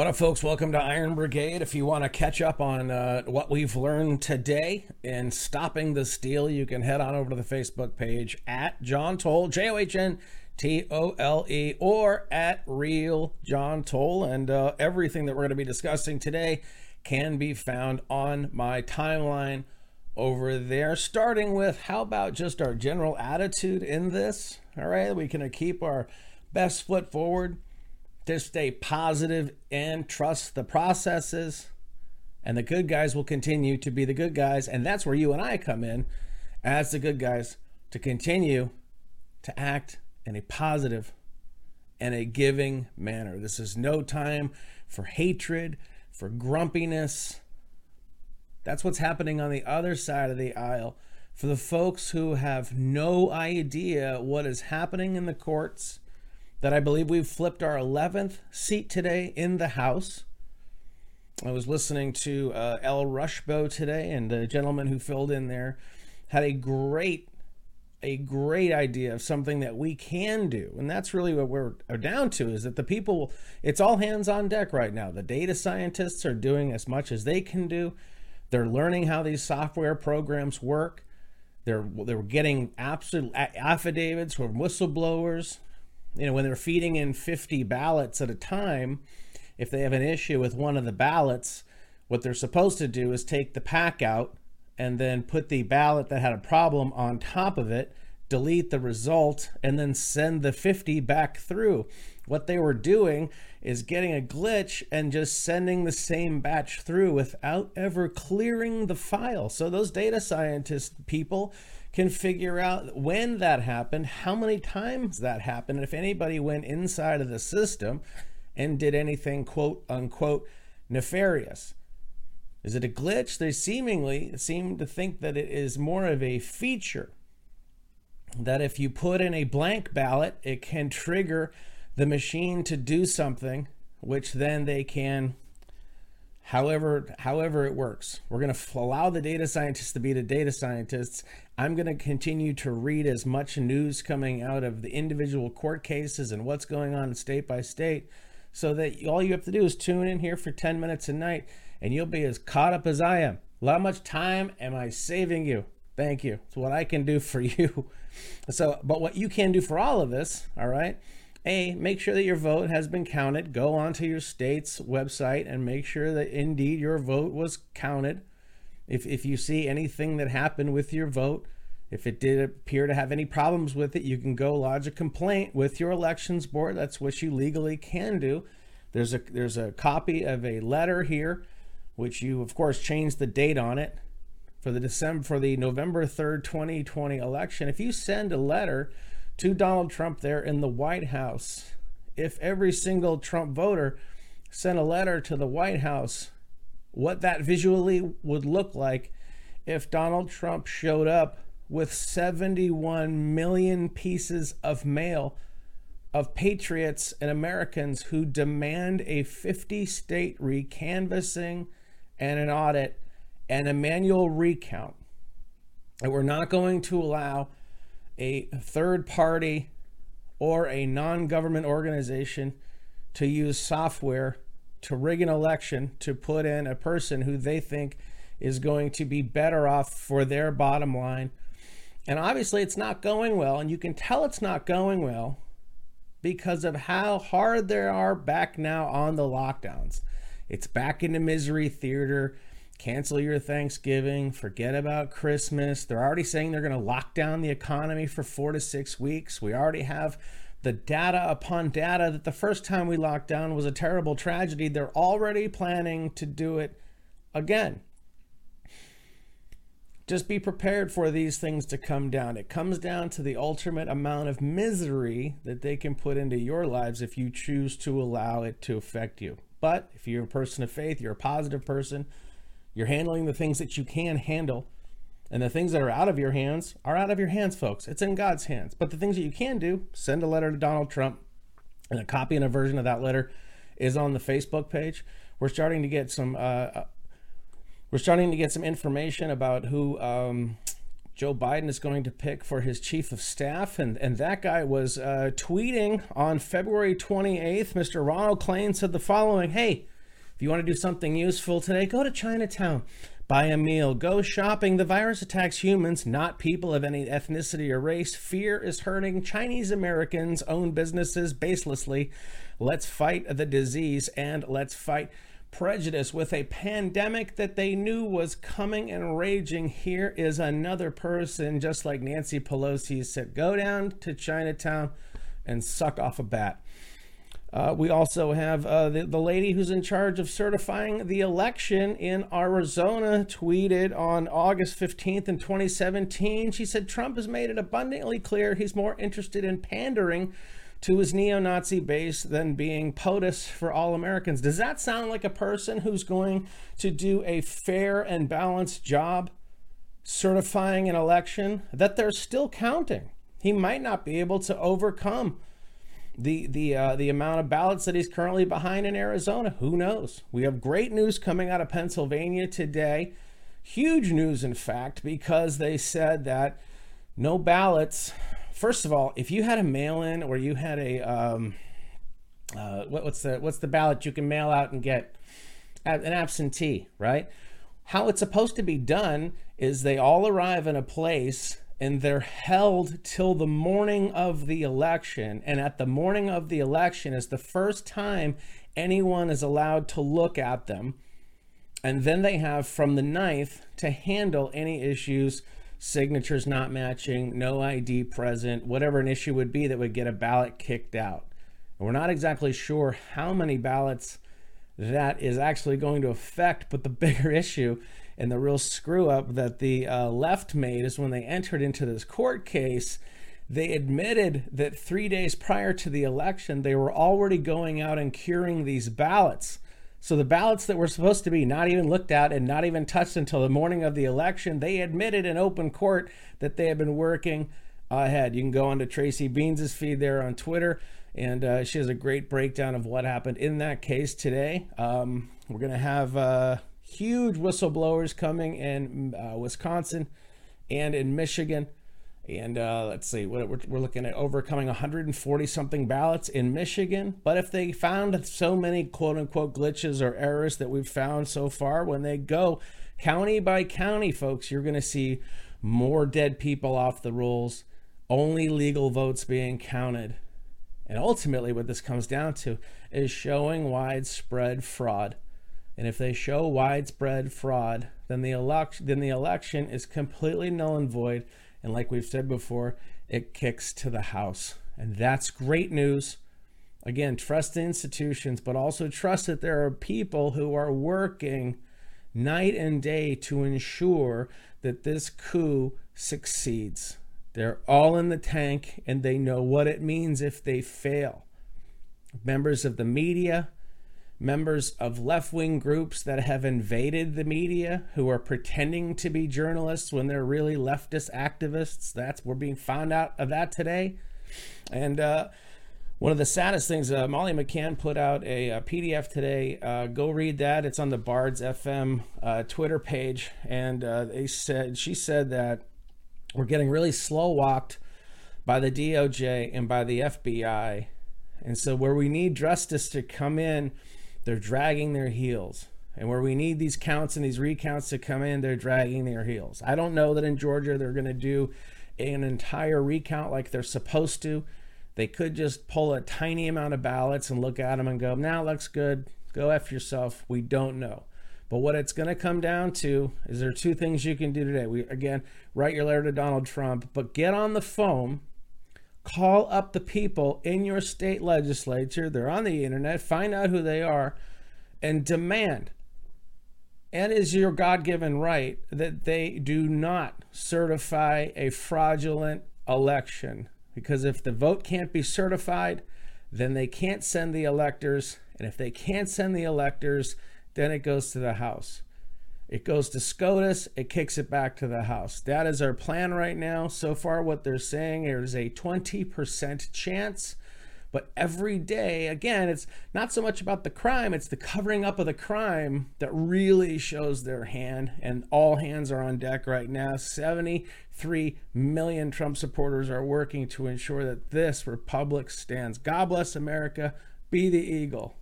What up, folks? Welcome to Iron Brigade. If you want to catch up on uh, what we've learned today in stopping the steal, you can head on over to the Facebook page at John Tole, J O H N T O L E, or at Real John Tole. And uh, everything that we're going to be discussing today can be found on my timeline over there. Starting with how about just our general attitude in this? All right, we can keep our best foot forward to stay positive and trust the processes. And the good guys will continue to be the good guys. And that's where you and I come in as the good guys to continue to act in a positive and a giving manner. This is no time for hatred, for grumpiness. That's what's happening on the other side of the aisle. For the folks who have no idea what is happening in the courts, that I believe we've flipped our 11th seat today in the House. I was listening to uh, El Rushbo today, and the gentleman who filled in there had a great, a great idea of something that we can do, and that's really what we're down to. Is that the people? It's all hands on deck right now. The data scientists are doing as much as they can do. They're learning how these software programs work. They're they're getting absolute affidavits from whistleblowers you know, when they're feeding in 50 ballots at a time, if they have an issue with one of the ballots, what they're supposed to do is take the pack out and then put the ballot that had a problem on top of it, delete the result, and then send the 50 back through. What they were doing is getting a glitch and just sending the same batch through without ever clearing the file. So those data scientist people can figure out when that happened, how many times that happened, if anybody went inside of the system and did anything quote unquote nefarious. Is it a glitch? They seemingly seem to think that it is more of a feature. That if you put in a blank ballot, it can trigger the machine to do something, which then they can however however it works we're going to allow the data scientists to be the data scientists i'm going to continue to read as much news coming out of the individual court cases and what's going on state by state so that all you have to do is tune in here for 10 minutes a night and you'll be as caught up as i am how much time am i saving you thank you it's what i can do for you so but what you can do for all of us all right a, make sure that your vote has been counted. Go onto your state's website and make sure that indeed your vote was counted. If, if you see anything that happened with your vote, if it did appear to have any problems with it, you can go lodge a complaint with your elections board. That's what you legally can do. There's a there's a copy of a letter here, which you of course changed the date on it for the December for the November 3rd, 2020 election. If you send a letter to Donald Trump there in the White House. If every single Trump voter sent a letter to the White House, what that visually would look like if Donald Trump showed up with 71 million pieces of mail of patriots and Americans who demand a 50 state recanvassing and an audit and a manual recount. And we're not going to allow a third party or a non government organization to use software to rig an election to put in a person who they think is going to be better off for their bottom line. And obviously, it's not going well. And you can tell it's not going well because of how hard they are back now on the lockdowns. It's back into misery theater cancel your Thanksgiving, forget about Christmas. They're already saying they're going to lock down the economy for four to six weeks. We already have the data upon data that the first time we locked down was a terrible tragedy. They're already planning to do it again. Just be prepared for these things to come down. It comes down to the ultimate amount of misery that they can put into your lives if you choose to allow it to affect you. But if you're a person of faith, you're a positive person, you're handling the things that you can handle. And the things that are out of your hands are out of your hands, folks. It's in God's hands. But the things that you can do, send a letter to Donald Trump. And a copy and a version of that letter is on the Facebook page. We're starting to get some. Uh, uh we're starting to get some information about who um, Joe Biden is going to pick for his chief of staff, and and that guy was uh, tweeting on February 28th. Mr. Ronald Klain said the following: "Hey, If you want to do something useful today, go to Chinatown, buy a meal, go shopping. The virus attacks humans, not people of any ethnicity or race. Fear is hurting Chinese Americans, own businesses baselessly. Let's fight the disease and let's fight prejudice with a pandemic that they knew was coming and raging. Here is another person, just like Nancy Pelosi said, go down to Chinatown and suck off a bat. Uh, we also have uh, the, the lady who's in charge of certifying the election in Arizona tweeted on August 15th in 2017. She said Trump has made it abundantly clear he's more interested in pandering to his neo Nazi base than being POTUS for all Americans. Does that sound like a person who's going to do a fair and balanced job certifying an election that they're still counting? He might not be able to overcome the the uh, the amount of ballots that he's currently behind in Arizona. Who knows? We have great news coming out of Pennsylvania today. Huge news, in fact, because they said that no ballots first of all, if you had a mail-in or you had a um, uh, what, what's the what's the ballot you can mail out and get an absentee, right? How it's supposed to be done is they all arrive in a place and they're held till the morning of the election. And at the morning of the election is the first time anyone is allowed to look at them. And then they have from the 9th to handle any issues signatures not matching, no ID present, whatever an issue would be that would get a ballot kicked out. And we're not exactly sure how many ballots that is actually going to affect, but the bigger issue and the real screw up that the uh, left made is when they entered into this court case. They admitted that three days prior to the election, they were already going out and curing these ballots. So the ballots that were supposed to be not even looked at and not even touched until the morning of the election, they admitted in open court that they had been working ahead. You can go onto Tracy Beanz's feed there on Twitter, and uh, she has a great breakdown of what happened in that case today. Um, we're going to have uh, huge whistleblowers coming in uh, Wisconsin and in Michigan. And uh, let's see, we're, we're looking at overcoming 140 something ballots in Michigan. But if they found so many quote unquote glitches or errors that we've found so far, when they go county by county, folks, you're going to see more dead people off the rolls, only legal votes being counted. And ultimately, what this comes down to is showing widespread fraud. And if they show widespread fraud, then the election then the election is completely null and void and like we've said before, it kicks to the house. And that's great news. Again, trust the institutions, but also trust that there are people who are working night and day to ensure that this coup succeeds. They're all in the tank and they know what it means if they fail. Members of the media, members of left wing groups that have invaded the media who are pretending to be journalists when they're really leftist activists. That's we're being found out of that today. And uh, one of the saddest things, uh, Molly McCann put out a, a PDF today. Uh, go read that. It's on the Bards FM uh, Twitter page, and uh, they said she said that we're getting really slow walked by the DOJ and by the FBI. And so, where we need justice to come in they're dragging their heels. And where we need these counts and these recounts to come in, they're dragging their heels. I don't know that in Georgia they're going to do an entire recount like they're supposed to. They could just pull a tiny amount of ballots and look at them and go, now looks good. Go F yourself. We don't know. But what it's going to come down to is there are two things you can do today. We again write your letter to Donald Trump, but get on the phone call up the people in your state legislature, they're on the internet, find out who they are, and demand, and is your God given right, that they do not certify a fraudulent election. Because if the vote can't be certified, then they can't send the electors. And if they can't send the electors, then it goes to the House. It goes to SCOTUS, it kicks it back to the House. That is our plan right now. So far, what they're saying is a 20% chance. But every day, again, it's not so much about the crime, it's the covering up of the crime that really shows their hand. And all hands are on deck right now. 73 million Trump supporters are working to ensure that this republic stands. God bless America. Be the eagle.